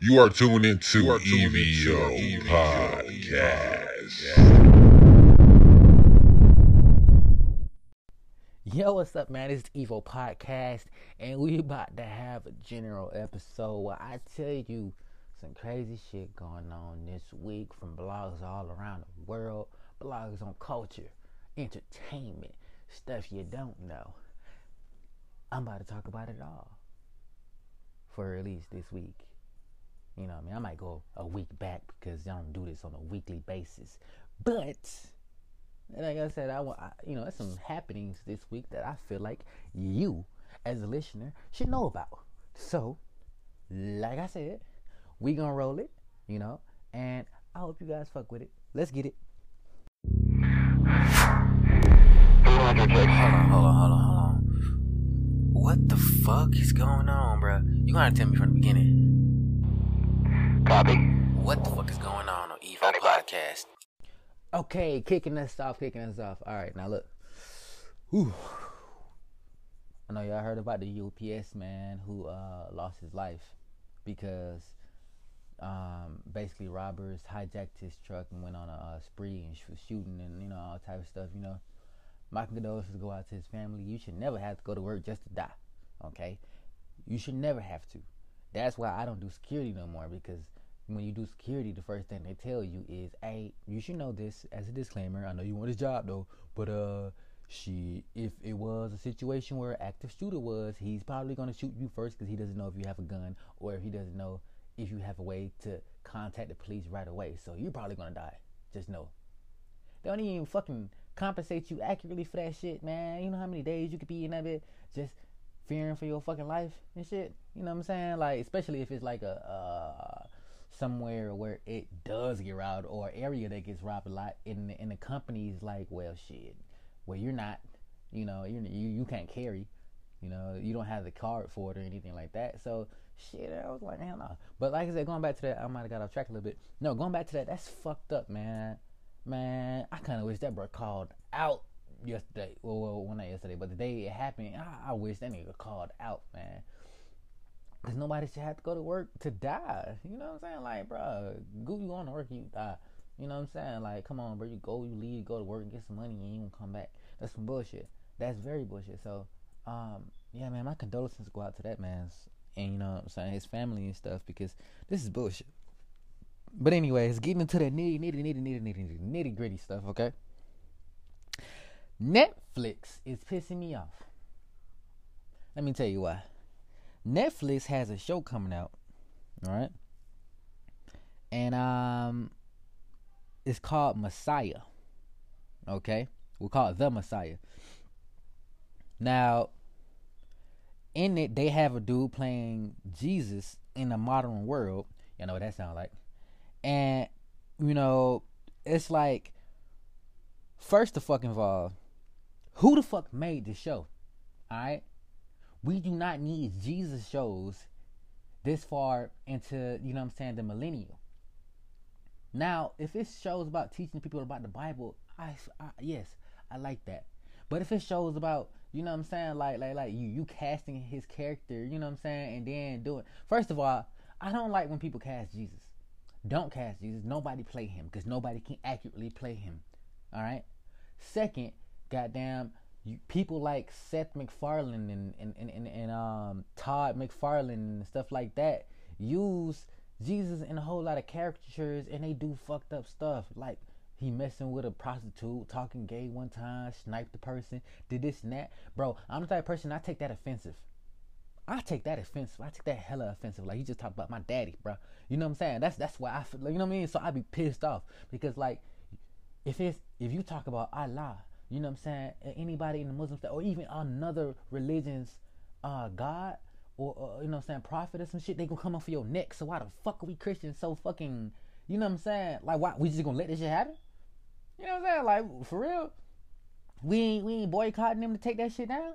You are tuned into EVO Podcast. Yo, what's up, man? It's the Evo Podcast, and we about to have a general episode where I tell you some crazy shit going on this week from blogs all around the world, blogs on culture, entertainment, stuff you don't know. I'm about to talk about it all for at least this week. You know, I mean, I might go a week back because I don't do this on a weekly basis. But like I said, I want you know, there's some happenings this week that I feel like you, as a listener, should know about. So, like I said, we gonna roll it, you know, and I hope you guys fuck with it. Let's get it. Hold on, hold on, hold on, hold on. What the fuck is going on, bro? You gotta tell me from the beginning. Copy. What the fuck is going on on Evo Podcast? Okay, kicking us off, kicking us off. All right, now look. Whew. I know y'all heard about the UPS man who uh, lost his life because um, basically robbers hijacked his truck and went on a, a spree and sh- shooting and you know all type of stuff. You know, my condolences go out to his family. You should never have to go to work just to die. Okay, you should never have to. That's why I don't do security no more because when you do security, the first thing they tell you is, "Hey, you should know this as a disclaimer. I know you want this job though, but uh, she, if it was a situation where an active shooter was, he's probably gonna shoot you first because he doesn't know if you have a gun or if he doesn't know if you have a way to contact the police right away. So you're probably gonna die. Just know. They don't even fucking compensate you accurately for that shit, man. You know how many days you could be in that bit just fearing for your fucking life and shit. You know what I'm saying? Like, especially if it's like a uh, somewhere where it does get robbed or area that gets robbed a lot. In the, in the companies, like, well, shit, where you're not, you know, you you can't carry. You know, you don't have the card for it or anything like that. So shit, I was like, hell no. But like I said, going back to that, I might have got off track a little bit. No, going back to that, that's fucked up, man. Man, I kind of wish that bro called out yesterday. Well, well, well, not yesterday, but the day it happened, I, I wish that nigga called out, man. Cause nobody should have to go to work to die. You know what I'm saying? Like, bro, go you on to work, you die. You know what I'm saying? Like, come on, bro, you go, you leave, go to work, and get some money, and you won't come back. That's some bullshit. That's very bullshit. So, um, yeah, man, my condolences go out to that man's and you know what I'm saying, his family and stuff because this is bullshit. But anyways, getting into that nitty nitty nitty nitty nitty nitty gritty stuff, okay? Netflix is pissing me off. Let me tell you why. Netflix has a show coming out, all right? And um it's called Messiah. Okay? We'll call it The Messiah. Now, in it, they have a dude playing Jesus in a modern world. You know what that sounds like. And, you know, it's like, first fucking of all, who the fuck made the show? Alright? We do not need Jesus shows this far into, you know I'm saying, the millennial. Now, if it shows about teaching people about the Bible, I, I yes, I like that. But if it shows about you know what I'm saying? Like like like you you casting his character, you know what I'm saying, and then doing first of all, I don't like when people cast Jesus. Don't cast Jesus. Nobody play him because nobody can accurately play him. All right. Second, goddamn, people like Seth MacFarlane and and, and, and, and um Todd McFarlane and stuff like that use Jesus in a whole lot of caricatures and they do fucked up stuff like he messing with a prostitute, talking gay one time, sniped the person, did this and that. Bro, I'm the type of person I take that offensive. I take that offensive. I take that hella offensive. Like you just talked about my daddy, bro. You know what I'm saying? That's that's why I feel. You know what I mean? So I be pissed off because like, if it's if you talk about Allah, you know what I'm saying? Anybody in the Muslim state or even another religion's uh, God or uh, you know what I'm saying prophet or some shit, they gonna come off of your neck. So why the fuck are we Christians so fucking? You know what I'm saying? Like why we just gonna let this shit happen? You know what I'm saying? Like for real, we ain't we ain't boycotting them to take that shit down.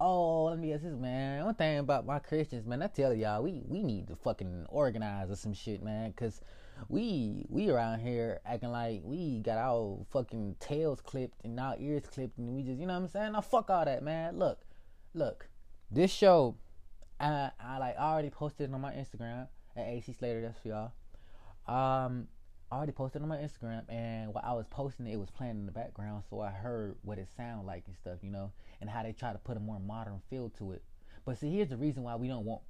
Oh, let me guess this, man. One thing about my Christians, man, I tell y'all, we we need to fucking organize or some shit, man, cause we we around here acting like we got our fucking tails clipped and our ears clipped, and we just, you know what I'm saying? Now fuck all that, man. Look, look, this show, I I like I already posted it on my Instagram, at AC Slater. That's for y'all. Um, I already posted on my Instagram, and while I was posting it, it was playing in the background, so I heard what it sounded like and stuff, you know, and how they try to put a more modern feel to it. But see, here's the reason why we don't want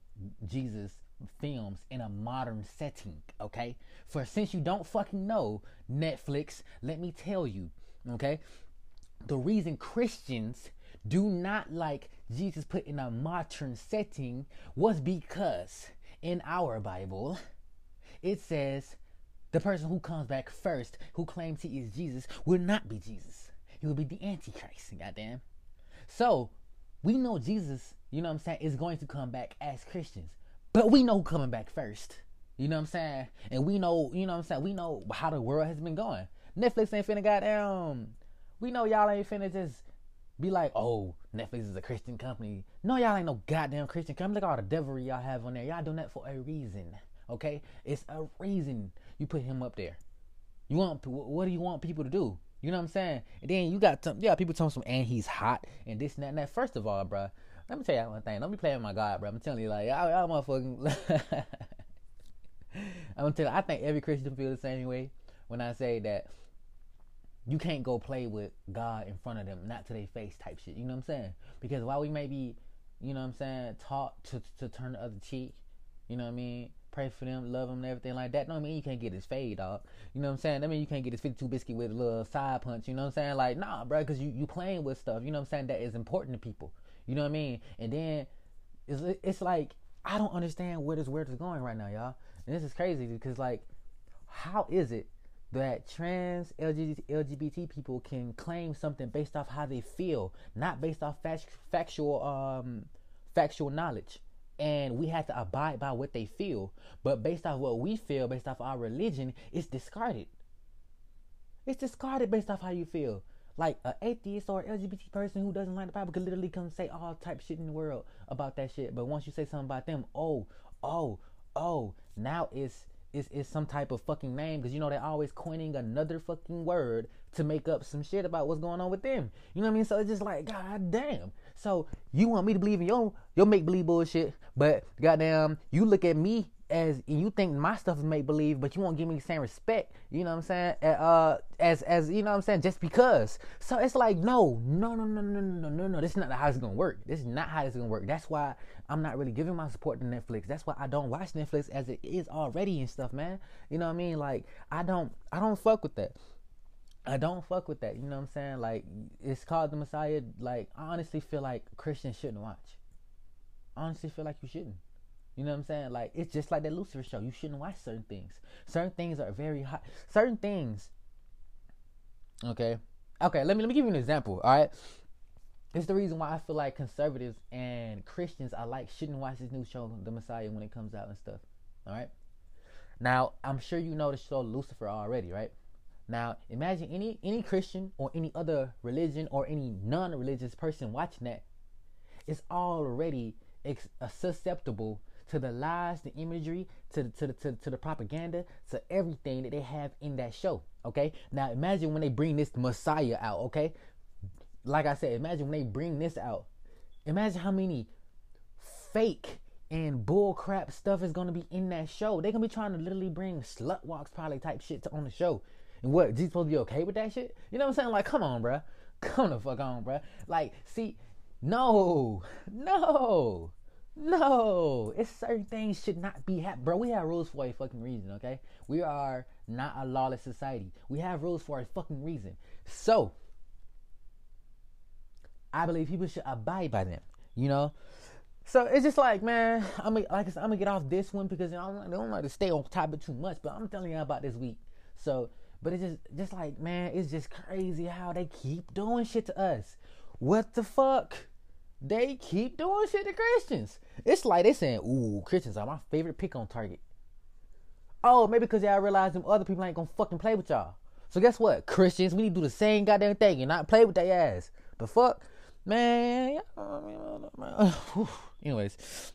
Jesus films in a modern setting, okay? For since you don't fucking know Netflix, let me tell you, okay? The reason Christians do not like Jesus put in a modern setting was because in our Bible it says the person who comes back first, who claims he is Jesus, will not be Jesus. He will be the Antichrist, goddamn. So we know Jesus, you know what I'm saying, is going to come back as Christians. But we know coming back first. You know what I'm saying? And we know, you know what I'm saying, we know how the world has been going. Netflix ain't finna goddamn. We know y'all ain't finna just be like, oh, Netflix is a Christian company. No, y'all ain't no goddamn Christian company. Look at all the devilry y'all have on there. Y'all doing that for a reason. Okay? It's a reason you put him up there. You want what do you want people to do? You know what I'm saying? And then you got some, yeah, people telling some and he's hot and this and that and that. First of all, bro, let me tell you one thing. Don't be playing with my God, bro. I'm telling you, like, I, I motherfucking. I'm gonna tell you, I think every Christian feel the same way when I say that you can't go play with God in front of them, not to their face type shit. You know what I'm saying? Because while we may be, you know what I'm saying, taught to to turn the other cheek, you know what I mean? Pray for them, love them, and everything like that. No, I mean you can't get his fade, dog. You know what I'm saying? I mean you can't get his 52 biscuit with a little side punch. You know what I'm saying? Like, nah, bro, because you you playing with stuff. You know what I'm saying? That is important to people. You know what I mean? And then it's it's like I don't understand where this word is going right now, y'all. And this is crazy because like, how is it that trans LGBT, LGBT people can claim something based off how they feel, not based off fact, factual um factual knowledge? And we have to abide by what they feel, but based off what we feel, based off our religion, it's discarded. It's discarded based off how you feel like an atheist or LGBT person who doesn't like the Bible could literally come say all type shit in the world about that shit. But once you say something about them, oh, oh, oh, now it's it's, it's some type of fucking name because you know they're always coining another fucking word to make up some shit about what's going on with them. You know what I mean? So it's just like, god damn. So you want me to believe in your your make believe bullshit, but goddamn, you look at me as you think my stuff is make believe, but you won't give me the same respect, you know what I'm saying? Uh, as as you know what I'm saying, just because. So it's like no, no, no, no, no, no, no, no. This is not how it's gonna work. This is not how it's gonna work. That's why I'm not really giving my support to Netflix. That's why I don't watch Netflix as it is already and stuff, man. You know what I mean? Like I don't, I don't fuck with that. I don't fuck with that. You know what I'm saying? Like it's called the Messiah. Like I honestly feel like Christians shouldn't watch. I honestly feel like you shouldn't. You know what I'm saying? Like it's just like that Lucifer show. You shouldn't watch certain things. Certain things are very hot. Certain things. Okay. Okay. Let me let me give you an example. All right. It's the reason why I feel like conservatives and Christians alike shouldn't watch this new show, The Messiah, when it comes out and stuff. All right. Now I'm sure you know the show Lucifer already, right? Now imagine any any Christian or any other religion or any non-religious person watching that. It's already ex- susceptible to the lies, the imagery, to the, to the to, to the propaganda, to everything that they have in that show. Okay. Now imagine when they bring this Messiah out. Okay. Like I said, imagine when they bring this out. Imagine how many fake and bullcrap stuff is gonna be in that show. They're gonna be trying to literally bring slut walks probably type shit to, on the show. And what? Jesus supposed to be okay with that shit? You know what I'm saying? Like, come on, bruh. Come the fuck on, bruh. Like, see, no, no. No, it's certain things should not be happening, bro. We have rules for a fucking reason, okay? We are not a lawless society. We have rules for a fucking reason. So, I believe people should abide by them. You know, so it's just like, man, I'm gonna, like I said, I'm gonna get off this one because you know, I don't like to stay on topic too much. But I'm telling you about this week. So, but it's just, just like, man, it's just crazy how they keep doing shit to us. What the fuck? They keep doing shit to Christians. It's like they saying, "Ooh, Christians are my favorite pick on target." Oh, maybe because y'all realize them other people ain't gonna fucking play with y'all. So guess what, Christians, we need to do the same goddamn thing and not play with their ass. The fuck, man. Anyways,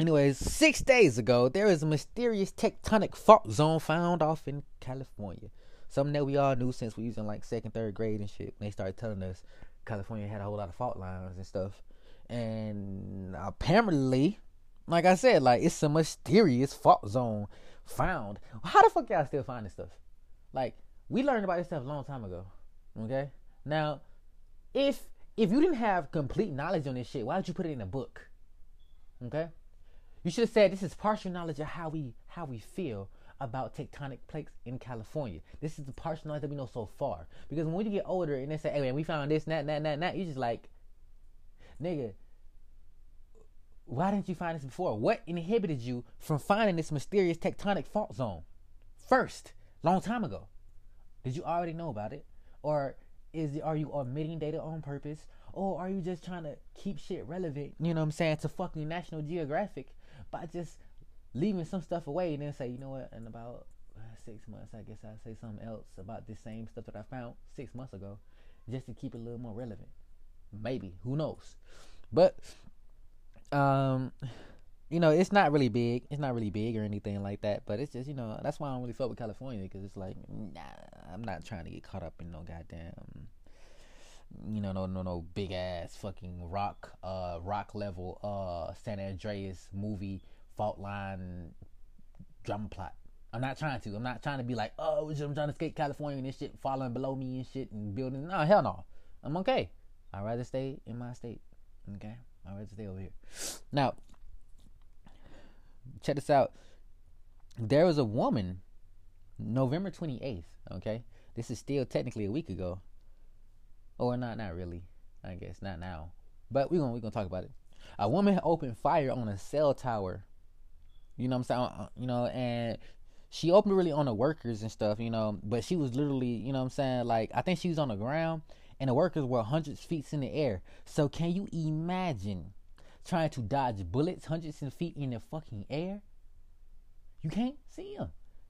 anyways, six days ago, there was a mysterious tectonic fault zone found off in California. Something that we all knew since we was in like second, third grade and shit. They started telling us California had a whole lot of fault lines and stuff. And apparently, like I said, like it's a mysterious fault zone found. How the fuck y'all still find this stuff? Like we learned about this stuff a long time ago. Okay, now if if you didn't have complete knowledge on this shit, why did you put it in a book? Okay, you should have said this is partial knowledge of how we how we feel about tectonic plates in California. This is the partial knowledge that we know so far. Because when you get older and they say, "Hey man, we found this, and that, and that, and that,", that you just like, nigga, why didn't you find this before? What inhibited you from finding this mysterious tectonic fault zone first, long time ago? Did you already know about it, or is it, are you omitting data on purpose, or are you just trying to keep shit relevant? You know what I'm saying to fucking National Geographic by just leaving some stuff away and then say, you know what? In about uh, six months, I guess I'll say something else about this same stuff that I found six months ago, just to keep it a little more relevant. Maybe who knows? But um, you know, it's not really big. It's not really big or anything like that. But it's just you know that's why I don't really fuck with California because it's like nah, I'm not trying to get caught up in no goddamn. You know, no, no, no, big ass fucking rock, uh, rock level, uh, San Andreas movie fault line drama plot. I'm not trying to. I'm not trying to be like, oh, I'm trying to escape California and this shit falling below me and shit and building. No, hell no. I'm okay. I'd rather stay in my state. Okay? I'd rather stay over here. Now, check this out. There was a woman, November 28th, okay? This is still technically a week ago. Or not, not really. I guess, not now. But we're going we're gonna talk about it. A woman opened fire on a cell tower you know what I'm saying? Uh, uh, you know, and she opened really on the workers and stuff, you know, but she was literally, you know what I'm saying? Like, I think she was on the ground and the workers were hundreds of feet in the air. So, can you imagine trying to dodge bullets hundreds of feet in the fucking air? You can't see them.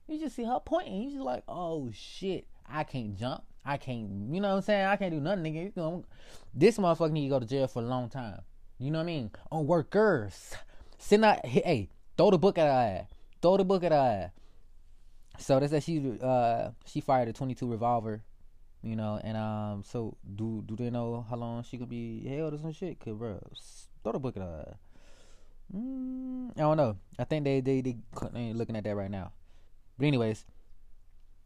You just see her pointing. You just like, oh shit, I can't jump. I can't, you know what I'm saying? I can't do nothing, nigga. You know, this motherfucker need to go to jail for a long time. You know what I mean? On workers. Send out, hey, Throw the book at her ass. Throw the book at her ass. So they said she uh she fired a 22 revolver, you know, and um so do do they know how long she could be held or some shit? Cause bro, throw the book at her. Mm, I don't know. I think they they they ain't looking at that right now. But anyways,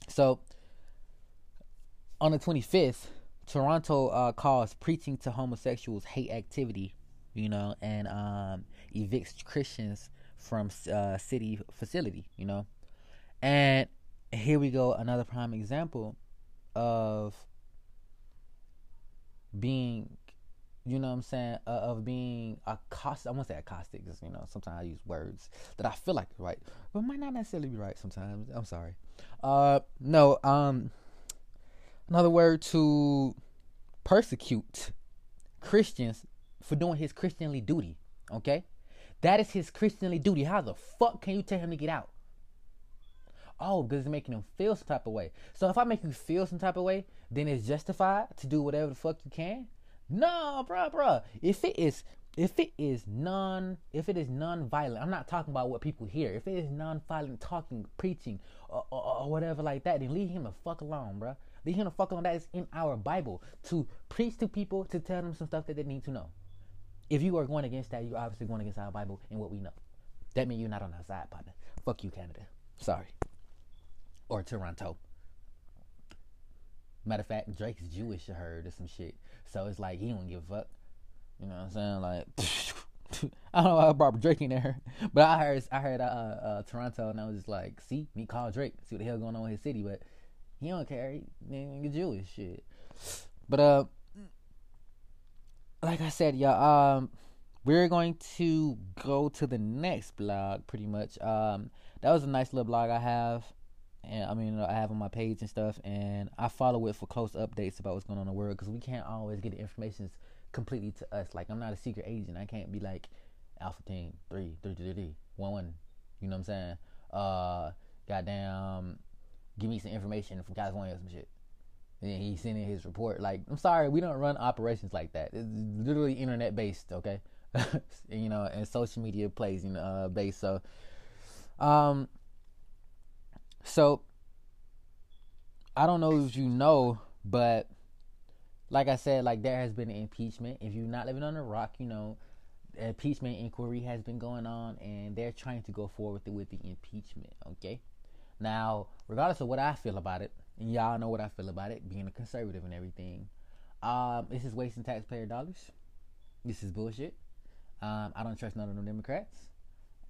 so on the 25th, Toronto uh, calls preaching to homosexuals hate activity, you know, and um, evicts Christians from uh, city facility, you know. And here we go, another prime example of being, you know what I'm saying, uh, of being caustic. I won't say caustic, because, you know, sometimes I use words that I feel like right, but might not necessarily be right sometimes. I'm sorry. Uh, no, um, another word to persecute Christians for doing his Christianly duty, okay? That is his Christianly duty. How the fuck can you tell him to get out? Oh, because it's making him feel some type of way. So if I make you feel some type of way, then it's justified to do whatever the fuck you can. No, bruh, bruh. If it is, if it is non, if it is non-violent, I'm not talking about what people hear. If it is non-violent talking, preaching, or, or, or whatever like that, then leave him the fuck alone, bro Leave him the fuck alone. That is in our Bible to preach to people to tell them some stuff that they need to know. If you are going against that, you're obviously going against our Bible and what we know. That means you're not on our side, partner. Fuck you, Canada. Sorry. Or Toronto. Matter of fact, Drake's Jewish, I heard, or some shit. So it's like he don't give a fuck. You know what I'm saying? Like, I don't know how Barbara Drake in there, but I heard I heard uh, uh, Toronto, and I was just like, see, me call Drake, see what the hell going on in his city, but he don't care. He, he Jewish shit. But uh, like I said, y'all, um, we're going to go to the next blog pretty much. Um, that was a nice little blog I have. And I mean, I have on my page and stuff, and I follow it for close updates about what's going on in the world because we can't always get the information completely to us. Like, I'm not a secret agent. I can't be like Alpha Team 3, 3, 3, 3, 1, 1. You know what I'm saying? Uh, goddamn, give me some information from California or some shit and he's sending his report. Like, I'm sorry, we don't run operations like that. It's literally internet based, okay? you know, and social media plays, know, uh, based. So, um, so I don't know if you know, but like I said, like there has been an impeachment. If you're not living on a rock, you know, impeachment inquiry has been going on, and they're trying to go forward with the, with the impeachment. Okay. Now, regardless of what I feel about it, and y'all know what I feel about it, being a conservative and everything, um, this is wasting taxpayer dollars. This is bullshit. Um, I don't trust none of them Democrats,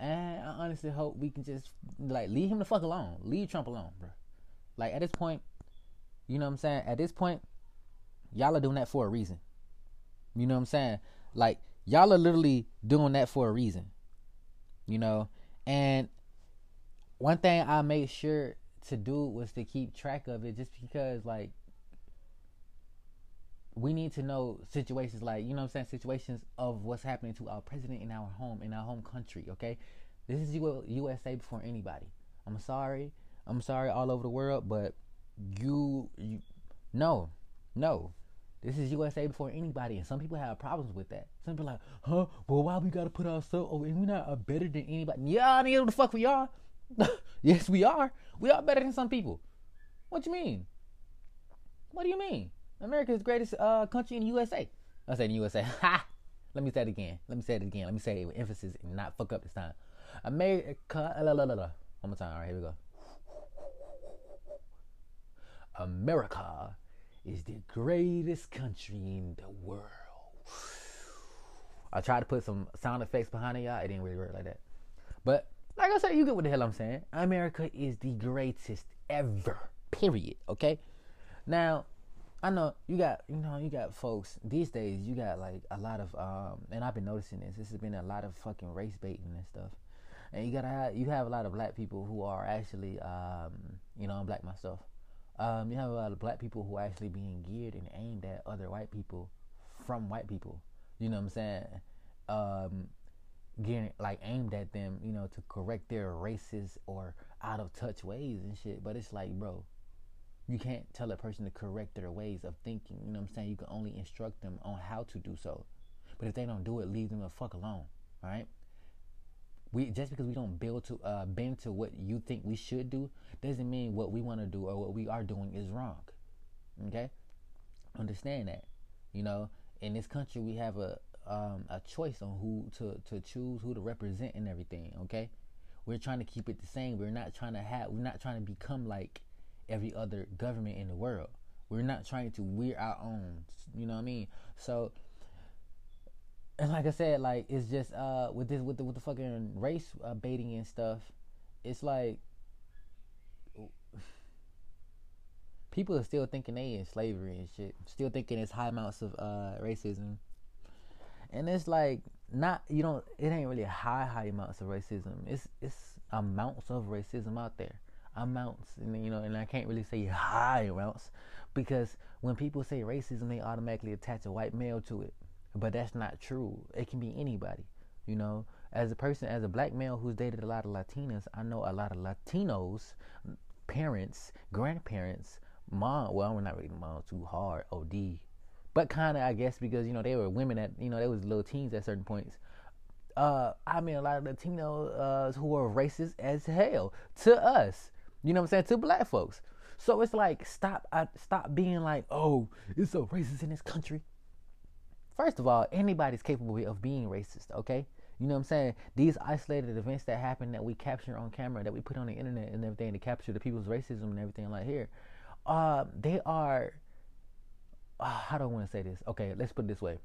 and I honestly hope we can just like leave him the fuck alone. Leave Trump alone, bro. Like at this point, you know what I'm saying? At this point, y'all are doing that for a reason. You know what I'm saying? Like y'all are literally doing that for a reason. You know, and one thing I made sure to do was to keep track of it, just because like we need to know situations like you know I'm saying situations of what's happening to our president in our home in our home country. Okay, this is USA before anybody. I'm sorry, I'm sorry all over the world, but you you no no this is USA before anybody, and some people have problems with that. Some people like, huh? Well, why we gotta put ourselves? Oh, and we not uh, better than anybody? Yeah, what the fuck we are? yes, we are. We are better than some people. What you mean? What do you mean? America's greatest uh, country in the USA. I said in USA. Ha! Let me say it again. Let me say it again. Let me say it with emphasis and not fuck up this time. America. La, la, la, la. One more time. All right, here we go. America is the greatest country in the world. I tried to put some sound effects behind it, y'all. It didn't really work like that. But like I said, you get what the hell I'm saying. America is the greatest ever. Period. Okay. Now, I know you got you know you got folks these days. You got like a lot of um, and I've been noticing this. This has been a lot of fucking race baiting and stuff. And you gotta have, you have a lot of black people who are actually um, you know I'm black myself um, you have a lot of black people who are actually being geared and aimed at other white people from white people. You know what I'm saying? Um, getting like aimed at them, you know, to correct their racist or out of touch ways and shit. But it's like, bro, you can't tell a person to correct their ways of thinking. You know what I'm saying? You can only instruct them on how to do so. But if they don't do it, leave them the fuck alone. All right? we just because we don't build to uh, bend to what you think we should do doesn't mean what we want to do or what we are doing is wrong. Okay, understand that. You know, in this country we have a um, a choice on who to to choose who to represent and everything. Okay, we're trying to keep it the same. We're not trying to have. We're not trying to become like every other government in the world. We're not trying to. We're our own. You know what I mean? So and like I said, like it's just uh with this with the with the fucking race uh, baiting and stuff, it's like people are still thinking they in slavery and shit, still thinking it's high amounts of uh racism, and it's like not you don't it ain't really high high amounts of racism. It's it's amounts of racism out there, amounts, and you know, and I can't really say high amounts because when people say racism, they automatically attach a white male to it but that's not true. It can be anybody. You know, as a person, as a black male who's dated a lot of Latinas, I know a lot of Latinos, parents, grandparents, mom. Well, we're not really mom too hard, OD, but kind of, I guess, because you know they were women at, you know, they was little teens at certain points. Uh, I mean, a lot of Latinos uh, who are racist as hell to us. You know what I'm saying? To black folks. So it's like stop, I, stop being like, oh, it's so racist in this country. First of all, anybody's capable of being racist, okay? You know what I'm saying? These isolated events that happen that we capture on camera, that we put on the internet and everything to capture the people's racism and everything like here, uh, they are. Uh, how do I want to say this? Okay, let's put it this way: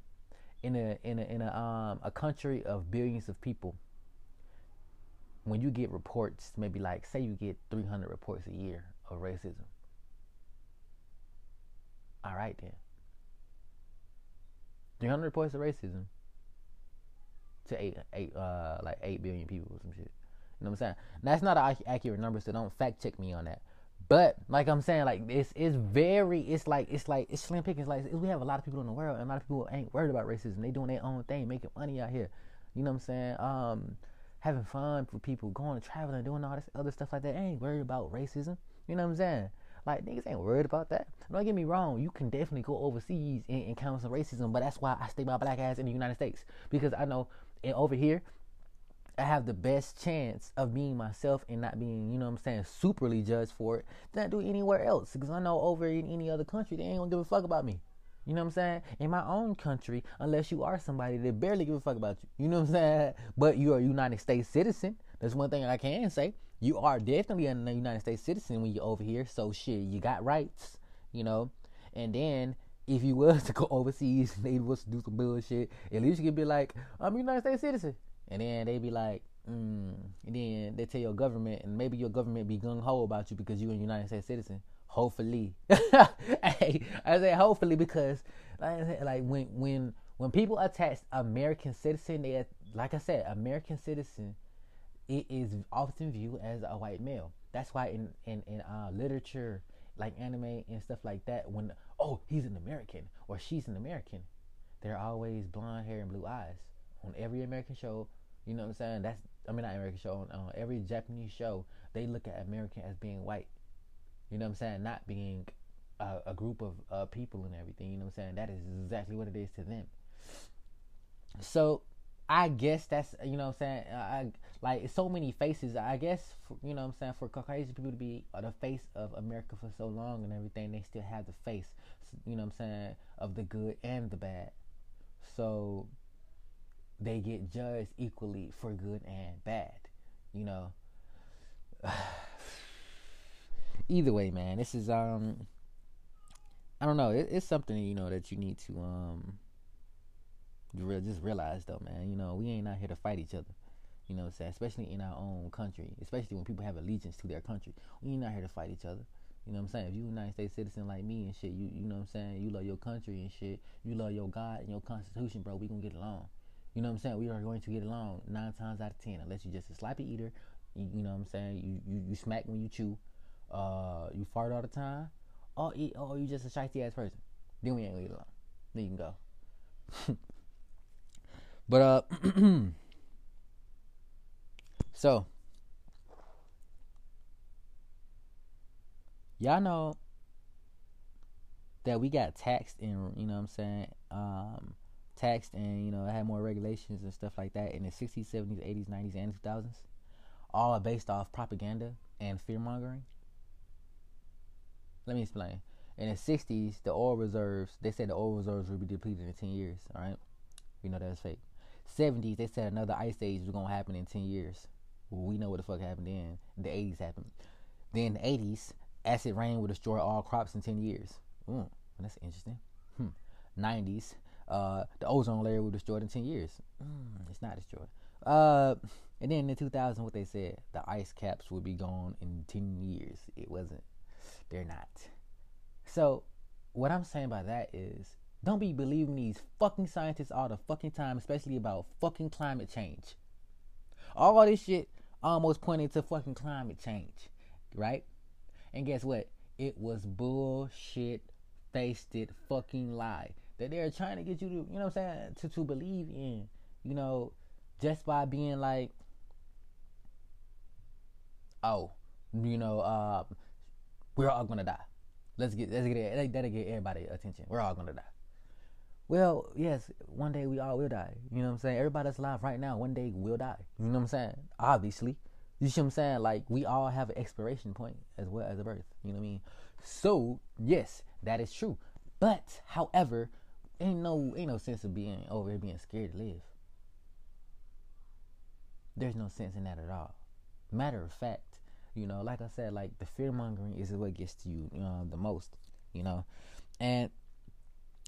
in a in a in a um a country of billions of people, when you get reports, maybe like say you get 300 reports a year of racism. All right then 300 reports of racism to eight, eight, uh, like eight billion people or some shit. You know what I'm saying? That's not an accurate number, so don't fact check me on that. But like I'm saying, like it's it's very it's like it's like it's slim pickings. Like we have a lot of people in the world, and a lot of people ain't worried about racism. They doing their own thing, making money out here. You know what I'm saying? Um, having fun for people, going to travel and doing all this other stuff like that. Ain't worried about racism. You know what I'm saying? Like niggas ain't worried about that. Don't get me wrong. You can definitely go overseas and encounter some racism, but that's why I stay my black ass in the United States because I know and over here I have the best chance of being myself and not being, you know what I'm saying, superly judged for it than I do anywhere else. Because I know over in any other country, they ain't gonna give a fuck about me. You know what I'm saying? In my own country, unless you are somebody that barely give a fuck about you. You know what I'm saying? But you are a United States citizen. That's one thing I can say. You are definitely a United States citizen when you're over here. So shit, you got rights, you know. And then if you was to go overseas and they was to do some bullshit, at least you could be like, I'm a United States citizen. And then they be like, mm. and then they tell your government, and maybe your government be gung ho about you because you're a United States citizen. Hopefully, hey, I say hopefully because like, said, like when when when people attach American citizen, they like I said, American citizen, it is often viewed as a white male. That's why in in in uh, literature, like anime and stuff like that, when oh he's an American or she's an American, they're always blonde hair and blue eyes on every American show. You know what I'm saying? That's I mean not American show on uh, every Japanese show. They look at American as being white. You know what I'm saying? Not being a, a group of uh, people and everything. You know what I'm saying? That is exactly what it is to them. So I guess that's you know what I'm saying. I like so many faces. I guess for, you know what I'm saying for Caucasian people to be the face of America for so long and everything, they still have the face. You know what I'm saying of the good and the bad. So they get judged equally for good and bad. You know. Either way, man, this is um, I don't know. It, it's something you know that you need to um, just realize though, man. You know, we ain't out here to fight each other. You know what I'm saying? Especially in our own country, especially when people have allegiance to their country. We ain't out here to fight each other. You know what I'm saying? If you a United States citizen like me and shit, you you know what I'm saying? You love your country and shit. You love your God and your constitution, bro. We gonna get along. You know what I'm saying? We are going to get along nine times out of ten, unless you're just a sloppy eater. You, you know what I'm saying? You, you you smack when you chew uh, you fart all the time, eat, or you just a shitey ass person. Then we ain't get along. Then you can go. but uh, so y'all know that we got taxed and you know what I'm saying um taxed and you know had more regulations and stuff like that in the 60s 70s 80s 90s and 2000s all based off propaganda and fear mongering let me explain. In the 60s, the oil reserves, they said the oil reserves would be depleted in 10 years, all right? We know that's fake. 70s, they said another ice age was going to happen in 10 years. We know what the fuck happened then. The 80s happened. Then the 80s, acid rain would destroy all crops in 10 years. That's interesting. Hmm. 90s, uh, the ozone layer would be destroyed in 10 years. Mm, it's not destroyed. Uh, and then in 2000, what they said, the ice caps would be gone in 10 years. It wasn't. They're not. So, what I'm saying by that is, don't be believing these fucking scientists all the fucking time, especially about fucking climate change. All this shit almost pointed to fucking climate change, right? And guess what? It was bullshit, faced it, fucking lie that they're trying to get you to, you know what I'm saying, to, to believe in, you know, just by being like, oh, you know, uh, we're all gonna die. Let's get let's get. That'll get everybody attention. We're all gonna die. Well, yes, one day we all will die. You know what I'm saying? Everybody that's alive right now, one day will die. You know what I'm saying? Obviously. You see what I'm saying? Like we all have an expiration point as well as a birth. You know what I mean? So yes, that is true. But however, ain't no ain't no sense of being over here being scared to live. There's no sense in that at all. Matter of fact, you know, like I said, like the fear mongering is what gets to you, you know, the most. You know, and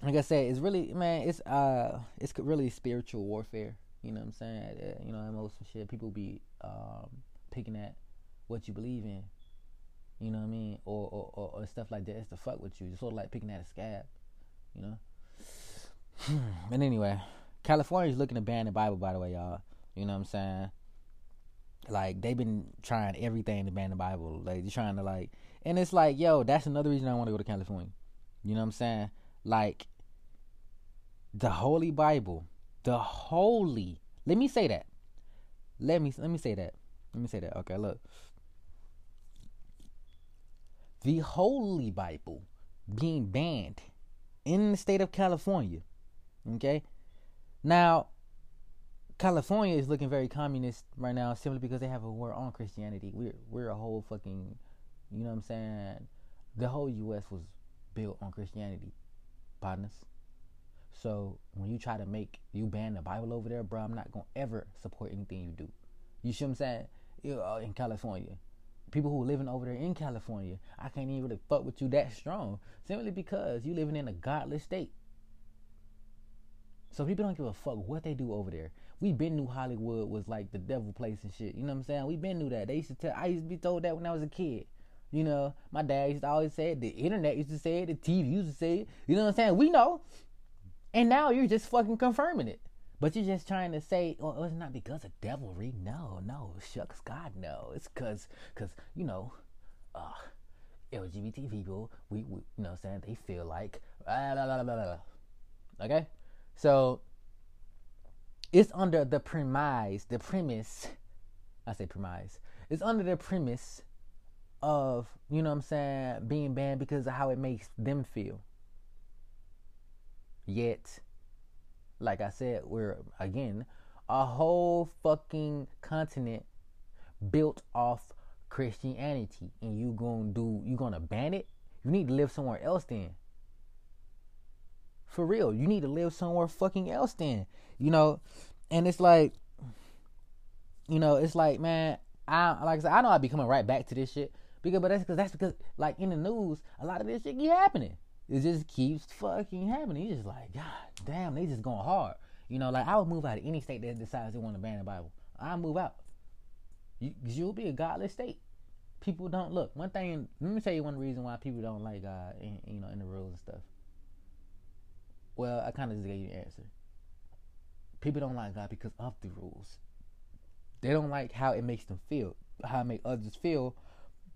like I said, it's really man, it's uh, it's really spiritual warfare. You know what I'm saying? Uh, you know, most shit people be um, picking at what you believe in. You know what I mean? Or or, or, or stuff like that. It's to fuck with you. It's sort of like picking at a scab. You know. but anyway, California's looking to ban the Bible. By the way, y'all. You know what I'm saying? Like they've been trying everything to ban the Bible. Like they're trying to like, and it's like, yo, that's another reason I want to go to California. You know what I'm saying? Like the Holy Bible, the Holy. Let me say that. Let me let me say that. Let me say that. Okay, look. The Holy Bible being banned in the state of California. Okay? Now, California is looking very communist right now simply because they have a war on Christianity. We're we're a whole fucking you know what I'm saying? The whole US was built on Christianity, partners. So when you try to make you ban the Bible over there, bro, I'm not gonna ever support anything you do. You see what I'm saying? Know, uh, in California, people who are living over there in California, I can't even really fuck with you that strong simply because you living in a godless state. So people don't give a fuck what they do over there. We been knew Hollywood was like the devil place and shit. You know what I'm saying? We been knew that. They used to tell. I used to be told that when I was a kid. You know, my dad used to always say it. The internet used to say it. The TV used to say it. You know what I'm saying? We know. And now you're just fucking confirming it. But you're just trying to say, oh, it's not because of devilry. No, no, shucks, God, no. It's because, cause, you know, uh, LGBT people, we, we, you know what I'm saying, they feel like, blah, blah, blah, okay? So, it's under the premise, the premise, I say premise, it's under the premise of, you know what I'm saying, being banned because of how it makes them feel. Yet, like I said, we're again a whole fucking continent built off Christianity, and you gonna do you gonna ban it? You need to live somewhere else then. For real, you need to live somewhere fucking else then. You know, and it's like, you know, it's like, man, I like I said, I know I'll be coming right back to this shit because, but that's because that's because like in the news, a lot of this shit keep happening. It just keeps fucking happening. You just like, God damn, they just going hard. You know, like I would move out of any state that decides they want to ban the Bible. I move out. You, you'll be a godless state. People don't look. One thing. Let me tell you one reason why people don't like God. In, you know, in the rules and stuff. Well, I kind of just gave you the answer. People don't like God because of the rules. They don't like how it makes them feel, how it makes others feel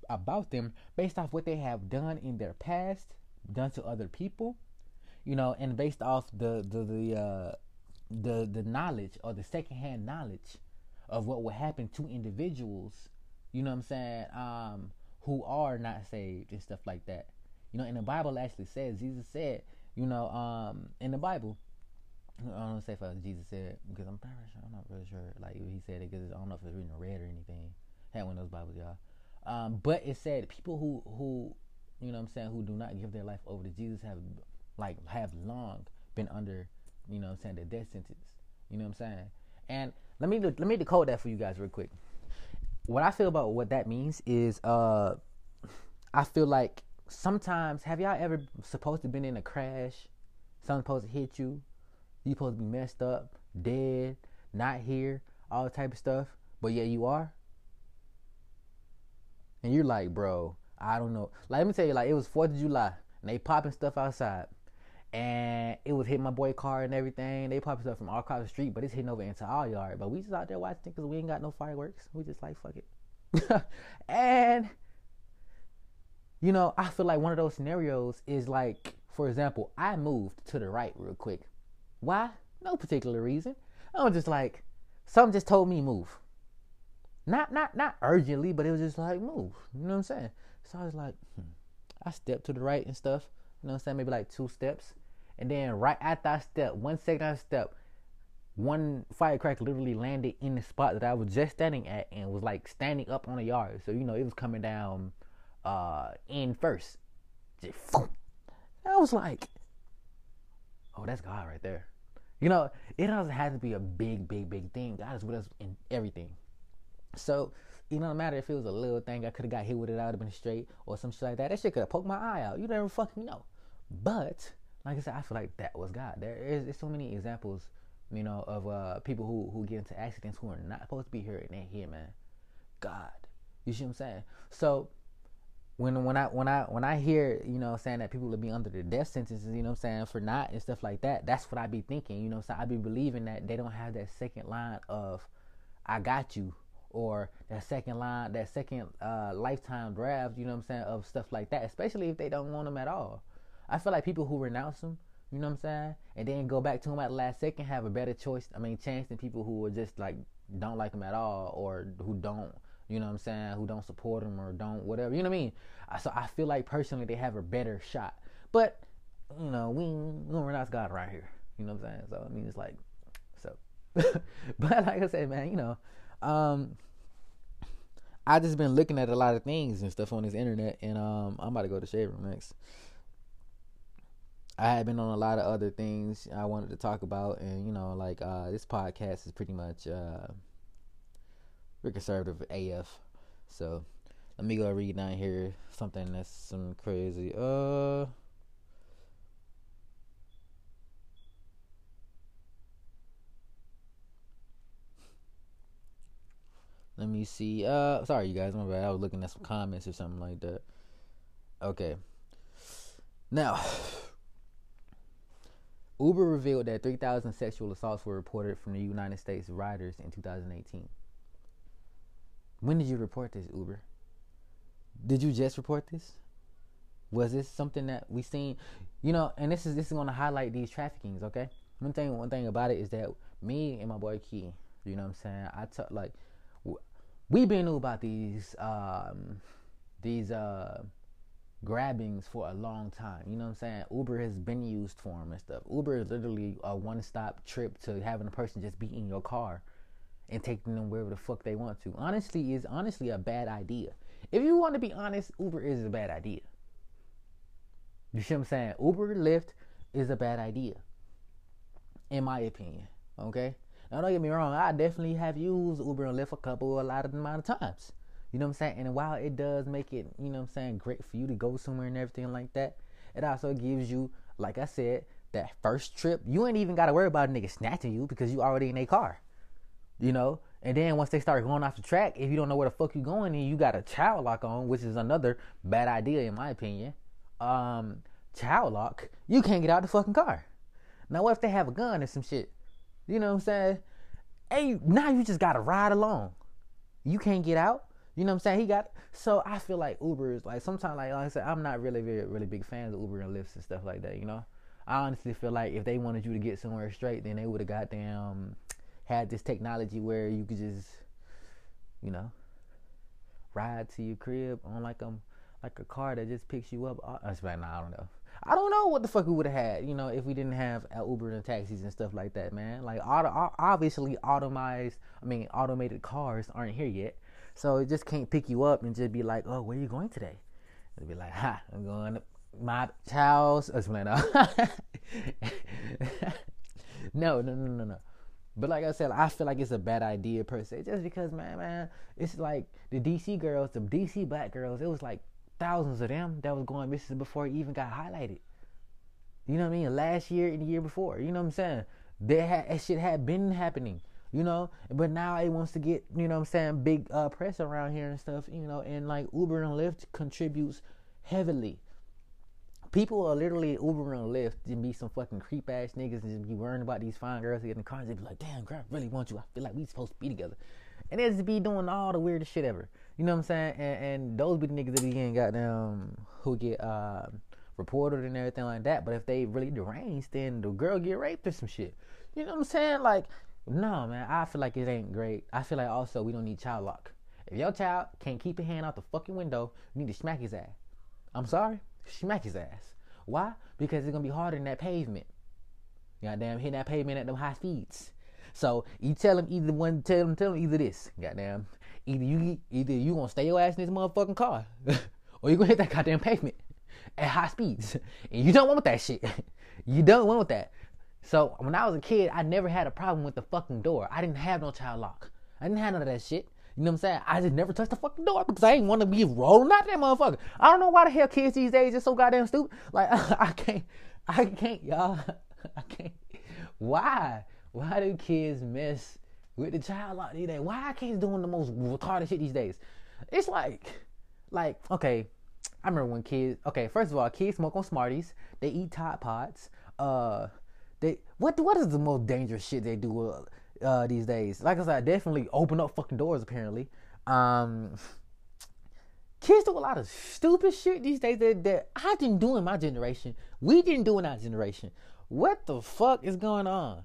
about them based off what they have done in their past done to other people, you know, and based off the the the uh, the the knowledge or the secondhand knowledge of what will happen to individuals, you know what I'm saying, um, who are not saved and stuff like that. You know, and the Bible actually says Jesus said, you know, um, in the Bible. I don't know if Jesus said because I'm pretty sure I'm not really sure like he said it because I don't know if it's written red or anything. Had one of those Bibles, y'all. Um, but it said people who who you know what I'm saying, who do not give their life over to Jesus have like have long been under, you know I'm saying, the death sentence. You know what I'm saying? And let me let me decode that for you guys real quick. What I feel about what that means is uh I feel like sometimes have y'all ever supposed to been in a crash, something supposed to hit you, you supposed to be messed up, dead, not here, all type of stuff, but yeah you are? And you're like, bro, I don't know. Like, let me tell you, like it was Fourth of July, and they popping stuff outside, and it was hitting my boy car and everything. They popping stuff from all across the street, but it's hitting over into our yard. But we just out there watching because we ain't got no fireworks. We just like fuck it, and you know, I feel like one of those scenarios is like, for example, I moved to the right real quick. Why? No particular reason. I was just like, something just told me move. Not not not urgently, but it was just like move. You know what I'm saying? So I was like, hmm. I stepped to the right and stuff. You know what I'm saying? Maybe like two steps. And then right after I stepped, one second I stepped, one firecracker literally landed in the spot that I was just standing at and was like standing up on the yard. So, you know, it was coming down uh in first. Just I was like, oh, that's God right there. You know, it doesn't have to be a big, big, big thing. God is with us in everything. So you know, no matter if it was a little thing, I could have got hit with it, I would have been straight or some shit like that. That shit could have poked my eye out. You never fucking know. But like I said, I feel like that was God. There is so many examples, you know, of uh, people who who get into accidents who are not supposed to be here and they're here, man. God, you see what I'm saying? So when when I when I when I hear you know saying that people will be under the death sentences, you know I'm saying for not and stuff like that, that's what I be thinking. You know, so I be believing that they don't have that second line of I got you or that second line, that second uh, lifetime draft, you know I'm saying, of stuff like that, especially if they don't want them at all. I feel like people who renounce them, you know I'm saying, and then go back to them at the last second have a better choice, I mean, chance than people who are just like don't like them at all or who don't, you know what I'm saying, who don't support them or don't whatever, you know what I mean? So I feel like personally they have a better shot. But, you know, we, we're not God right here, you know what I'm saying? So, I mean, it's like, so. but like I said, man, you know, um, I just been looking at a lot of things and stuff on this internet, and um, I'm about to go to shade room next. I had been on a lot of other things I wanted to talk about, and you know, like uh, this podcast is pretty much uh, we're conservative AF. So let me go read down here something that's some crazy. Uh. Let me see. Uh, sorry, you guys. My bad. I was looking at some comments or something like that. Okay. Now, Uber revealed that 3,000 sexual assaults were reported from the United States riders in 2018. When did you report this, Uber? Did you just report this? Was this something that we seen? You know, and this is this is to highlight these traffickings. Okay, one thing one thing about it is that me and my boy Key, you know what I'm saying? I took like we've been knew about these um, these uh, grabbings for a long time. You know what I'm saying? Uber has been used for them and stuff. Uber is literally a one-stop trip to having a person just be in your car and taking them wherever the fuck they want to. Honestly, is honestly a bad idea. If you want to be honest, Uber is a bad idea. You see what I'm saying? Uber Lyft is a bad idea, in my opinion. Okay. Now don't get me wrong, I definitely have used Uber and Lyft a couple a lot of amount of times. You know what I'm saying? And while it does make it, you know what I'm saying, great for you to go somewhere and everything like that, it also gives you, like I said, that first trip, you ain't even gotta worry about a nigga snatching you because you already in a car. You know? And then once they start going off the track, if you don't know where the fuck you're going and you got a child lock on, which is another bad idea in my opinion, um, child lock, you can't get out the fucking car. Now what if they have a gun or some shit? You know what I'm saying? Hey, now you just gotta ride along. You can't get out. You know what I'm saying? He got so I feel like Uber is like sometimes like, like I said, I'm not really very really big fans of Uber and Lyft and stuff like that, you know? I honestly feel like if they wanted you to get somewhere straight, then they would have got goddamn had this technology where you could just, you know, ride to your crib on like a like a car that just picks you up. I, I don't know. I don't know what the fuck we would have had, you know, if we didn't have uh, Uber and taxis and stuff like that, man. Like, auto, obviously, automized, I mean, automated cars aren't here yet, so it just can't pick you up and just be like, "Oh, where you going today?" It'd be like, "Ha, I'm going to my house." Or something like that. no, no, no, no, no. But like I said, I feel like it's a bad idea per se, just because, man, man, it's like the DC girls, the DC black girls. It was like thousands of them that was going missing before it even got highlighted. You know what I mean? Last year and the year before. You know what I'm saying? That, had, that shit had been happening. You know, but now it wants to get, you know what I'm saying, big uh, press around here and stuff, you know, and like Uber and Lyft contributes heavily. People are literally Uber and Lyft and be some fucking creep ass niggas and just be worrying about these fine girls getting in the cars. They be like, damn, girl, I really want you. I feel like we supposed to be together. And they just be doing all the weirdest shit ever. You know what I'm saying? And, and those be the niggas that be getting goddamn who get uh, reported and everything like that. But if they really deranged, then the girl get raped or some shit. You know what I'm saying? Like, no, man. I feel like it ain't great. I feel like also we don't need child lock. If your child can't keep his hand out the fucking window, you need to smack his ass. I'm sorry, smack his ass. Why? Because it's gonna be harder than that pavement. Goddamn, hitting that pavement at them high speeds. So you tell him either one, tell him, tell him either this. Goddamn, either you either you gonna stay your ass in this motherfucking car, or you gonna hit that goddamn pavement at high speeds, and you don't want that shit. you don't want that. So when I was a kid, I never had a problem with the fucking door. I didn't have no child lock. I didn't have none of that shit. You know what I'm saying? I just never touched the fucking door because I ain't want to be rolling out that motherfucker. I don't know why the hell kids these days are so goddamn stupid. Like I can't, I can't, y'all. I can't. Why? Why do kids mess with the child lock these days? Why are kids doing the most retarded shit these days? It's like, like, okay, I remember when kids. Okay, first of all, kids smoke on Smarties. They eat Tide Pods. Uh, they what what is the most dangerous shit they do uh, these days? Like I said, I definitely open up fucking doors. Apparently, um, kids do a lot of stupid shit these days that, that I didn't do in my generation. We didn't do in our generation. What the fuck is going on?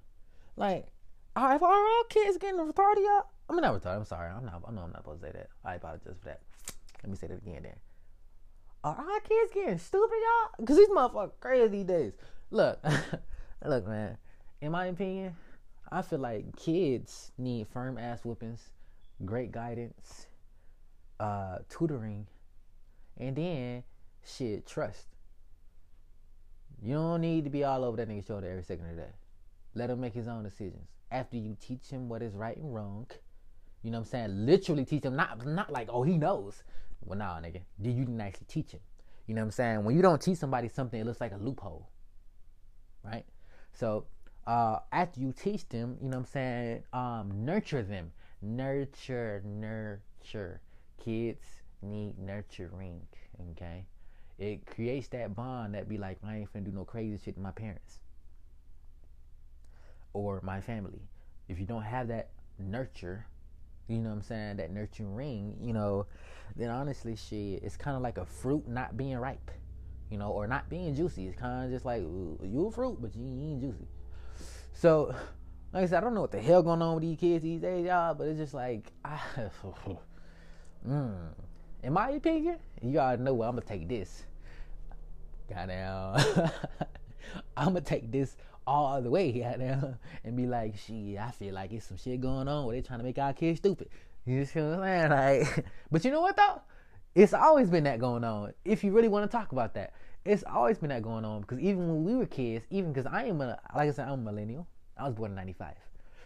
Like, are, are all kids getting retarded? Y'all? I mean, not retarded. I'm sorry. I'm not. I know I'm not supposed to say that. I apologize for that. Let me say that again. Then, are our kids getting stupid, y'all? Cause these motherfuckers crazy these days. Look, look, man. In my opinion, I feel like kids need firm ass whoopings, great guidance, uh, tutoring, and then shit, trust. You don't need to be all over that nigga's shoulder every second of the day. Let him make his own decisions. After you teach him what is right and wrong, you know what I'm saying? Literally teach him, not not like, oh, he knows. Well, nah, nigga. Did you didn't actually teach him? You know what I'm saying? When you don't teach somebody something, it looks like a loophole. Right? So uh, after you teach them, you know what I'm saying, um, nurture them. Nurture, nurture. Kids need nurturing. Okay? It creates that bond that be like, I ain't finna do no crazy shit to my parents or my family. If you don't have that nurture, you know what I'm saying, that nurturing ring, you know, then honestly, shit, it's kind of like a fruit not being ripe, you know, or not being juicy. It's kind of just like you a fruit, but you ain't juicy. So, like I said, I don't know what the hell going on with these kids these days, y'all, but it's just like, I, mm, in my opinion, you already know where I'm gonna take this. Goddamn, I'm gonna take this all the way goddamn, and be like, shit, I feel like it's some shit going on where they trying to make our kids stupid. You see what I'm saying? Like, but you know what though? It's always been that going on. If you really want to talk about that, it's always been that going on. Because even when we were kids, even because I am a, like I said, I'm a millennial. I was born in '95,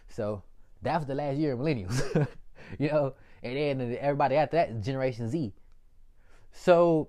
so that was the last year of millennials. you know, and then everybody after that, Generation Z. So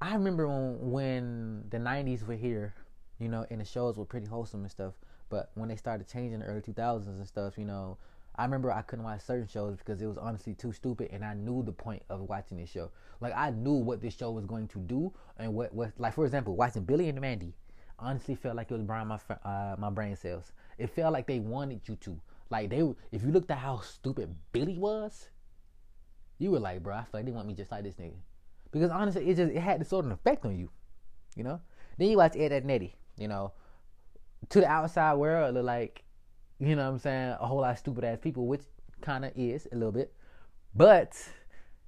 I remember when when the '90s were here, you know, and the shows were pretty wholesome and stuff. But when they started changing the early 2000s and stuff, you know, I remember I couldn't watch certain shows because it was honestly too stupid, and I knew the point of watching this show. Like I knew what this show was going to do, and what what like for example, watching Billy and Mandy, honestly felt like it was burning my uh, my brain cells. It felt like they wanted you to. Like they, if you looked at how stupid Billy was, you were like, bro, I feel like they want me just like this nigga because honestly, it just it had this sort of effect on you, you know. Then you watch Ed, and Eddy, you know, to the outside world, like, you know, what I'm saying a whole lot of stupid ass people, which kind of is a little bit, but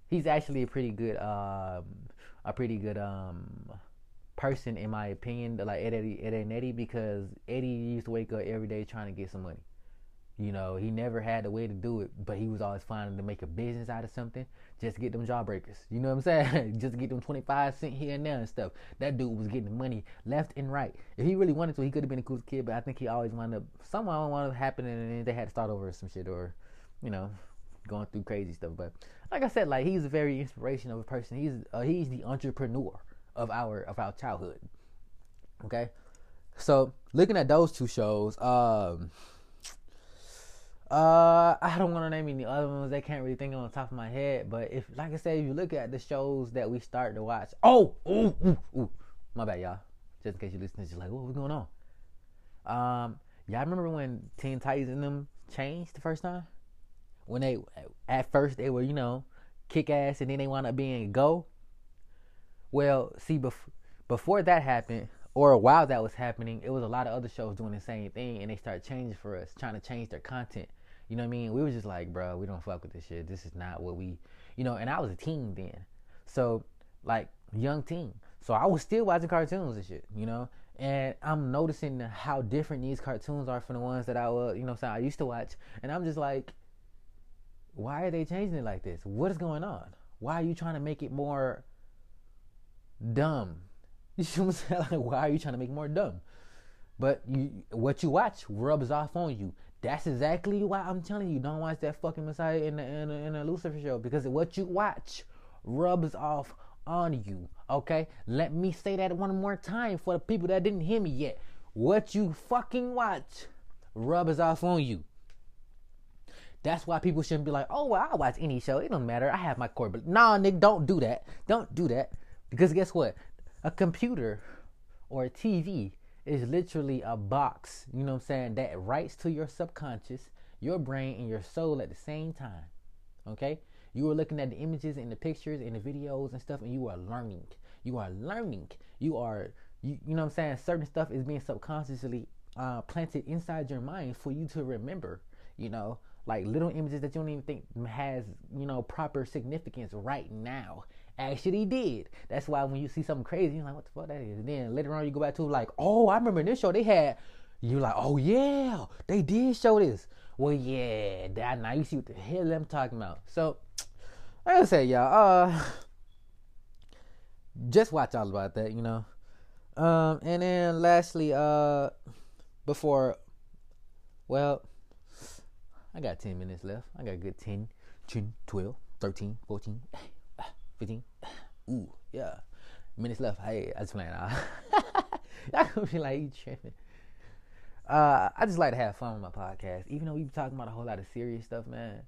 he's actually a pretty good, um, a pretty good um person in my opinion, like Ed, Eddy, Ed Eddy, because Eddy used to wake up every day trying to get some money. You know, he never had a way to do it, but he was always finding to make a business out of something just get them jawbreakers. You know what I'm saying? just to get them 25 cent here and there and stuff. That dude was getting money left and right. If he really wanted to, he could have been a cool kid, but I think he always wound up, somehow wound up happening and they had to start over some shit or, you know, going through crazy stuff. But like I said, like he's a very inspirational person. He's uh, he's the entrepreneur of our of our childhood. Okay, so looking at those two shows, um, uh, I don't want to name any other ones. I can't really think on the top of my head. But if, like I said, if you look at the shows that we start to watch, oh, ooh, ooh, ooh, my bad, y'all. Just in case you listen, just like, what, what's going on? Um, y'all remember when Teen Titans and them changed the first time? When they, at first, they were, you know, kick ass, and then they wound up being go. Well, see, bef- before that happened, or while that was happening, it was a lot of other shows doing the same thing, and they started changing for us, trying to change their content. You know what I mean? We were just like, bro, we don't fuck with this shit. This is not what we, you know. And I was a teen then, so like young teen. So I was still watching cartoons and shit, you know. And I'm noticing how different these cartoons are from the ones that I was, you know, saying I used to watch. And I'm just like, why are they changing it like this? What is going on? Why are you trying to make it more dumb? You see what I'm saying? Like, why are you trying to make it more dumb? But you, what you watch rubs off on you. That's exactly why I'm telling you, don't watch that fucking Messiah in the in the, in the Lucifer show because what you watch rubs off on you. Okay, let me say that one more time for the people that didn't hear me yet. What you fucking watch rubs off on you. That's why people shouldn't be like, oh, well, I watch any show. It don't matter. I have my core. But nah, Nick, don't do that. Don't do that. Because guess what? A computer or a TV is literally a box, you know what I'm saying, that writes to your subconscious, your brain, and your soul at the same time. Okay? You are looking at the images and the pictures and the videos and stuff, and you are learning. You are learning. You are, you, you know what I'm saying? Certain stuff is being subconsciously uh, planted inside your mind for you to remember, you know, like little images that you don't even think has, you know, proper significance right now actually did. That's why when you see something crazy, you're like, what the fuck that is? And then later on you go back to like, oh, I remember in this show they had you're like, oh yeah, they did show this. Well, yeah, that now you see what the hell I'm talking about. So, I said, y'all, uh just watch all about that, you know. Um, and then lastly, uh, before, well, I got 10 minutes left. I got good 10, 10, 12, 13, 14, 15. Ooh, yeah. Minutes left. Hey, I just playing. Y'all gonna be like, you tripping. Uh, I just like to have fun with my podcast. Even though we be talking about a whole lot of serious stuff, man.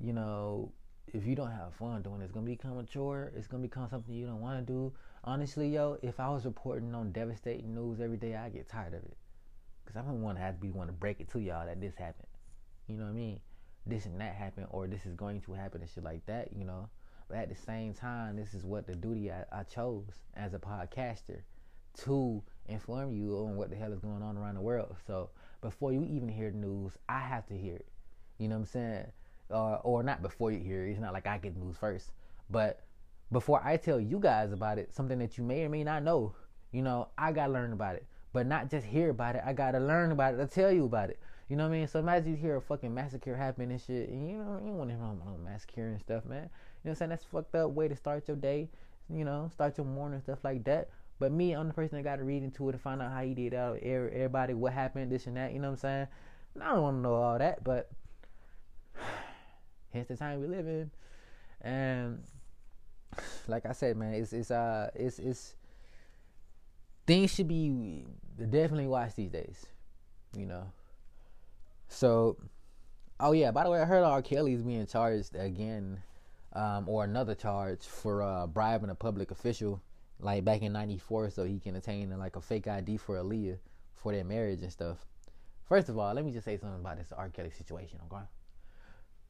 You know, if you don't have fun doing it, it's gonna become a chore. It's gonna become something you don't want to do. Honestly, yo, if I was reporting on devastating news every day, I get tired of it. Cause I don't want to have to be one to break it to y'all that this happened. You know what I mean? This and that happened, or this is going to happen and shit like that. You know. But at the same time, this is what the duty I, I chose as a podcaster to inform you on what the hell is going on around the world. So before you even hear the news, I have to hear it. You know what I'm saying? Uh, or not before you hear it. It's not like I get news first. But before I tell you guys about it, something that you may or may not know, you know, I gotta learn about it. But not just hear about it. I gotta learn about it to tell you about it. You know what I mean? So imagine you hear a fucking massacre happen and shit, and you know you want to hear about massacre and stuff, man. You know what I'm saying? That's fucked up way to start your day. You know, start your morning and stuff like that. But me, I'm the person that got to read into it to find out how he did out everybody, what happened, this and that. You know what I'm saying? And I don't want to know all that, but hence the time we live in. And like I said, man, it's it's uh it's it's things should be definitely watched these days. You know. So, oh yeah. By the way, I heard R. Kelly's being charged again um, or another charge for uh, bribing a public official, like back in '94, so he can attain like a fake ID for Aaliyah for their marriage and stuff. First of all, let me just say something about this R. Kelly situation. Okay,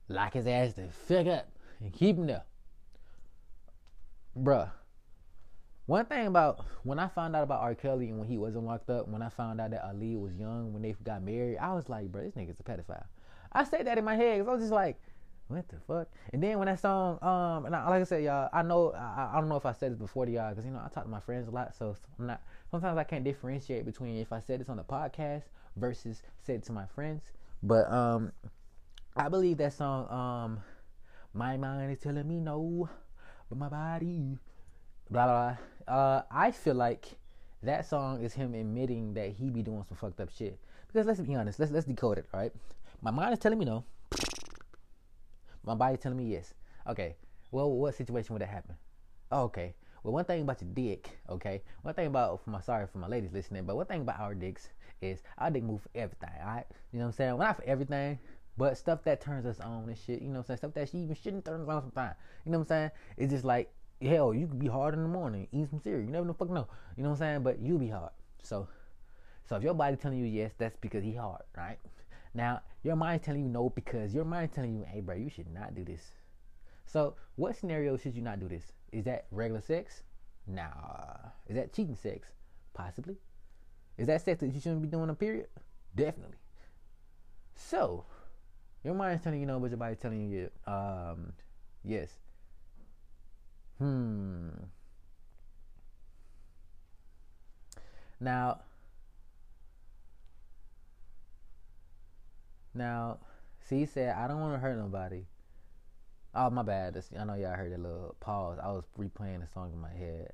lock his ass the fuck up and keep him there, bruh. One thing about when I found out about R. Kelly and when he wasn't locked up, when I found out that Aaliyah was young when they got married, I was like, bro, this nigga's a pedophile. I said that in my head because I was just like, what the fuck? And then when that song, um, and I, like I said, y'all, I know, I, I don't know if I said this before to y'all, because you know I talk to my friends a lot, so I'm not. Sometimes I can't differentiate between if I said this on the podcast versus said to my friends. But um, I believe that song, um, my mind is telling me no, but my body, blah blah. blah. Uh, I feel like that song is him admitting that he be doing some fucked up shit. Because let's be honest, let's let's decode it, all right? My mind is telling me no my body telling me yes. Okay. Well, what situation would that happen? Oh, okay. Well, one thing about your dick, okay. One thing about for my sorry for my ladies listening, but one thing about our dicks is our dick move for everything. All right. You know what I'm saying? Well, not for everything, but stuff that turns us on and shit. You know what I'm saying? Stuff that she even shouldn't turn us on sometimes. You know what I'm saying? It's just like hell. You could be hard in the morning, eat some cereal. You never know, fuck know. You know what I'm saying? But you be hard. So, so if your body telling you yes, that's because he hard, right? Now, your mind telling you no because your mind telling you, hey, bro, you should not do this. So, what scenario should you not do this? Is that regular sex? Nah. Is that cheating sex? Possibly. Is that sex that you shouldn't be doing a period? Definitely. So, your mind's telling you no, but your body's telling you um, yes. Hmm. Now, Now, C said, I don't want to hurt nobody. Oh, my bad. I know y'all heard a little pause. I was replaying the song in my head.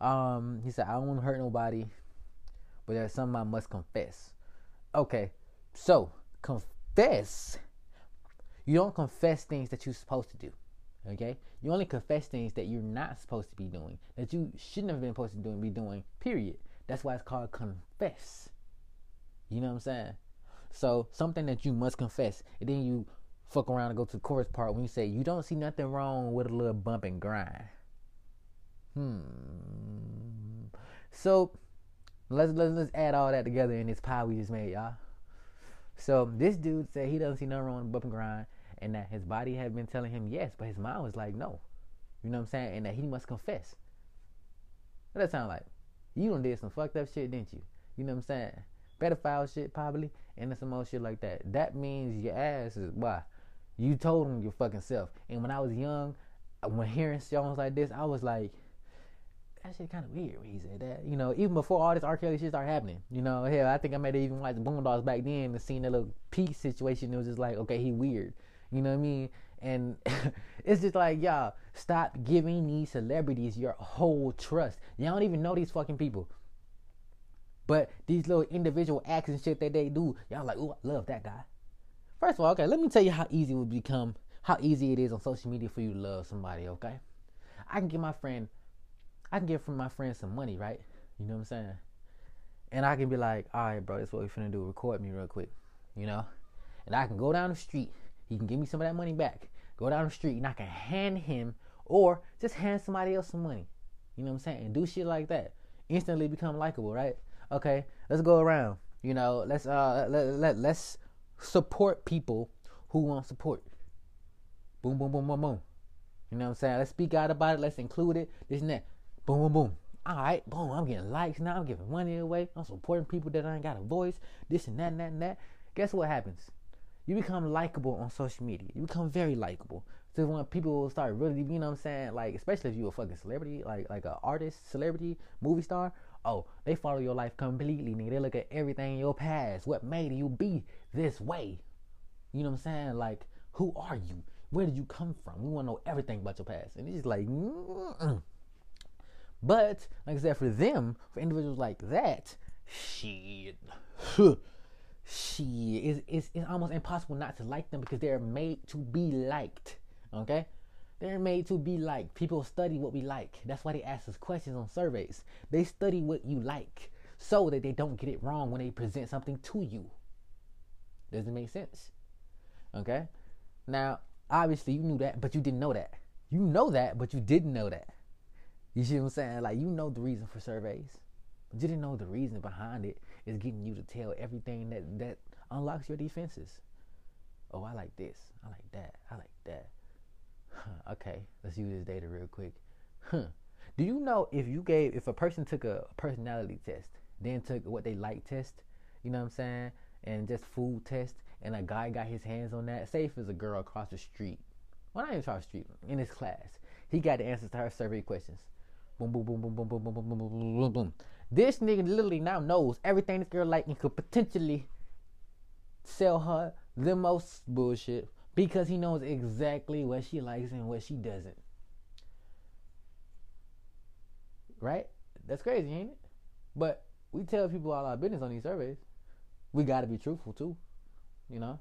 Um, he said, I don't want to hurt nobody, but there's something I must confess. Okay, so confess. You don't confess things that you're supposed to do. Okay, you only confess things that you're not supposed to be doing, that you shouldn't have been supposed to be doing. Period. That's why it's called confess. You know what I'm saying? So something that you must confess, and then you fuck around and go to the chorus part when you say you don't see nothing wrong with a little bump and grind. Hmm. So let's let's let's add all that together in this pie we just made, y'all. So this dude said he doesn't see nothing wrong with a bump and grind, and that his body had been telling him yes, but his mind was like no. You know what I'm saying? And that he must confess. What that sound like? You done did some fucked up shit, didn't you? You know what I'm saying? Pedophile shit probably, and some more shit like that. That means your ass is why you told him your fucking self. And when I was young, when hearing songs like this, I was like, that shit kind of weird when he said that. You know, even before all this R. Kelly shit started happening. You know, hell, I think I might have even watched Boondocks back then and seen that little peace situation. It was just like, okay, he weird. You know what I mean? And It's just like y'all stop giving these celebrities your whole trust. Y'all don't even know these fucking people. But these little individual acts and shit that they do, y'all like, ooh, I love that guy. First of all, okay, let me tell you how easy it would become, how easy it is on social media for you to love somebody, okay? I can give my friend, I can give from my friend some money, right? You know what I'm saying? And I can be like, all right, bro, that's what we finna do. Record me real quick, you know? And I can go down the street. He can give me some of that money back. Go down the street and I can hand him or just hand somebody else some money. You know what I'm saying? And do shit like that. Instantly become likable, right? Okay, let's go around. You know, let's uh let, let let's support people who want support. Boom, boom, boom, boom, boom. You know what I'm saying? Let's speak out about it. Let's include it. This and that. Boom, boom, boom. All right, boom. I'm getting likes now. I'm giving money away. I'm supporting people that I ain't got a voice. This and that and that and that. Guess what happens? You become likable on social media. You become very likable. So when people start really, you know what I'm saying? Like, especially if you a fucking celebrity, like like an artist, celebrity, movie star, oh, they follow your life completely, nigga. They look at everything in your past. What made you be this way? You know what I'm saying? Like, who are you? Where did you come from? We want to know everything about your past. And it's just like, mm-mm. but like I said, for them, for individuals like that, shit, shit, it's, it's, it's almost impossible not to like them because they're made to be liked. Okay? They're made to be like. People study what we like. That's why they ask us questions on surveys. They study what you like so that they don't get it wrong when they present something to you. Does it make sense? Okay? Now, obviously you knew that, but you didn't know that. You know that, but you didn't know that. You see what I'm saying? Like you know the reason for surveys. But you didn't know the reason behind it is getting you to tell everything that that unlocks your defenses. Oh, I like this. I like that. I like that. Okay, let's use this data real quick. Huh. Do you know if you gave if a person took a personality test, then took what they like test, you know what I'm saying, and just food test, and a guy got his hands on that, say if it's a girl across the street, well not even across the street, in his class, he got the answers to her survey questions. Boom, boom, boom, boom, boom, boom, boom, boom, boom, boom, boom, boom. This nigga literally now knows everything this girl like and could potentially sell her the most bullshit because he knows exactly what she likes and what she doesn't. Right? That's crazy, ain't it? But we tell people all our business on these surveys. We gotta be truthful too, you know.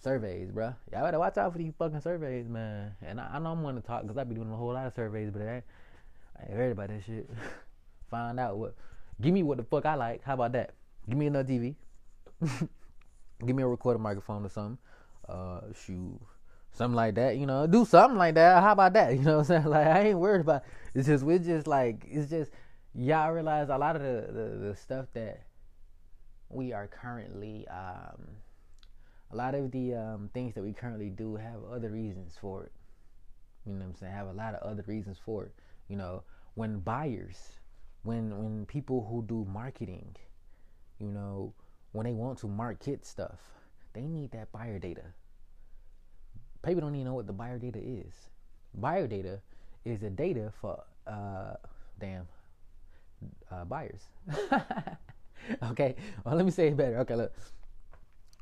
Surveys, bruh. Y'all better watch out for these fucking surveys, man. And I, I know I'm gonna talk because I be doing a whole lot of surveys, but I ain't, I ain't heard about that shit. Find out what. Give me what the fuck I like. How about that? Give me another TV. Give me a recording microphone or something. Uh, shoot, something like that. You know, do something like that. How about that? You know what I'm saying? Like I ain't worried about. It's just we're just like it's just y'all realize a lot of the the, the stuff that we are currently um a lot of the um, things that we currently do have other reasons for it. You know what I'm saying? Have a lot of other reasons for it. You know, when buyers, when when people who do marketing, you know, when they want to market stuff, they need that buyer data. People don't even know what the buyer data is. Buyer data is the data for uh damn uh, buyers. okay, well let me say it better. Okay, look,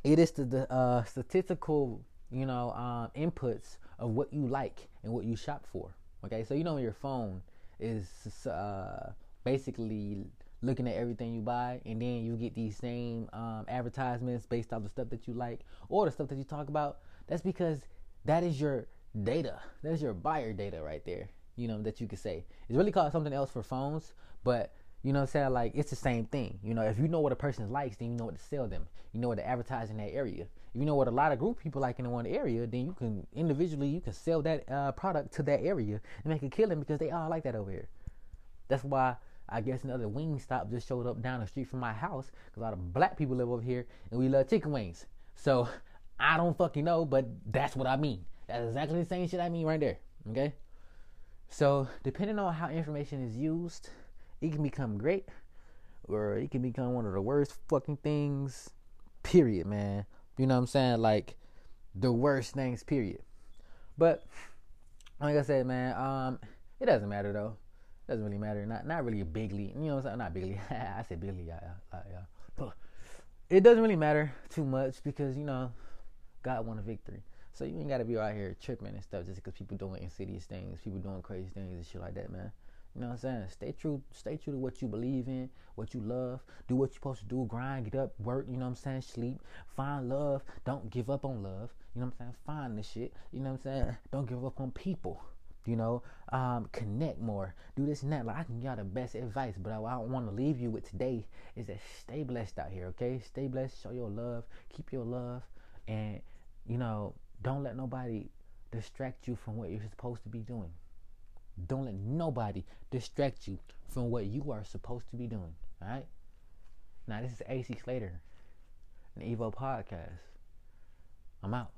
it is the, the uh, statistical you know um, inputs of what you like and what you shop for. Okay, so you know your phone is uh, basically looking at everything you buy, and then you get these same um, advertisements based off the stuff that you like or the stuff that you talk about. That's because that is your data. That's your buyer data right there. You know that you could say it's really called something else for phones, but you know what I'm saying? Like it's the same thing. You know, if you know what a person likes, then you know what to sell them. You know what to advertise in that area. If you know what a lot of group people like in one area, then you can individually you can sell that uh, product to that area and make a killing because they all like that over here. That's why I guess another Wingstop just showed up down the street from my house a lot of black people live over here and we love chicken wings. So I don't fucking know, but that's what I mean. That's exactly the same shit I mean right there. Okay. So depending on how information is used it can become great or it can become one of the worst fucking things period man you know what i'm saying like the worst things period but like i said man um it doesn't matter though doesn't really matter not not really bigly you know what i'm saying not bigly i said bigly yeah, yeah, yeah. it doesn't really matter too much because you know god won a victory So you ain't gotta be out here tripping and stuff just because people doing insidious things, people doing crazy things and shit like that, man. You know what I'm saying? Stay true, stay true to what you believe in, what you love. Do what you're supposed to do. Grind, get up, work. You know what I'm saying? Sleep, find love. Don't give up on love. You know what I'm saying? Find the shit. You know what I'm saying? Don't give up on people. You know, um, connect more. Do this and that. Like I can give y'all the best advice, but I, I want to leave you with today is that stay blessed out here. Okay, stay blessed. Show your love. Keep your love, and you know, don't let nobody distract you from what you're supposed to be doing. Don't let nobody distract you from what you are supposed to be doing. All right. Now this is AC Slater, an Evo podcast. I'm out.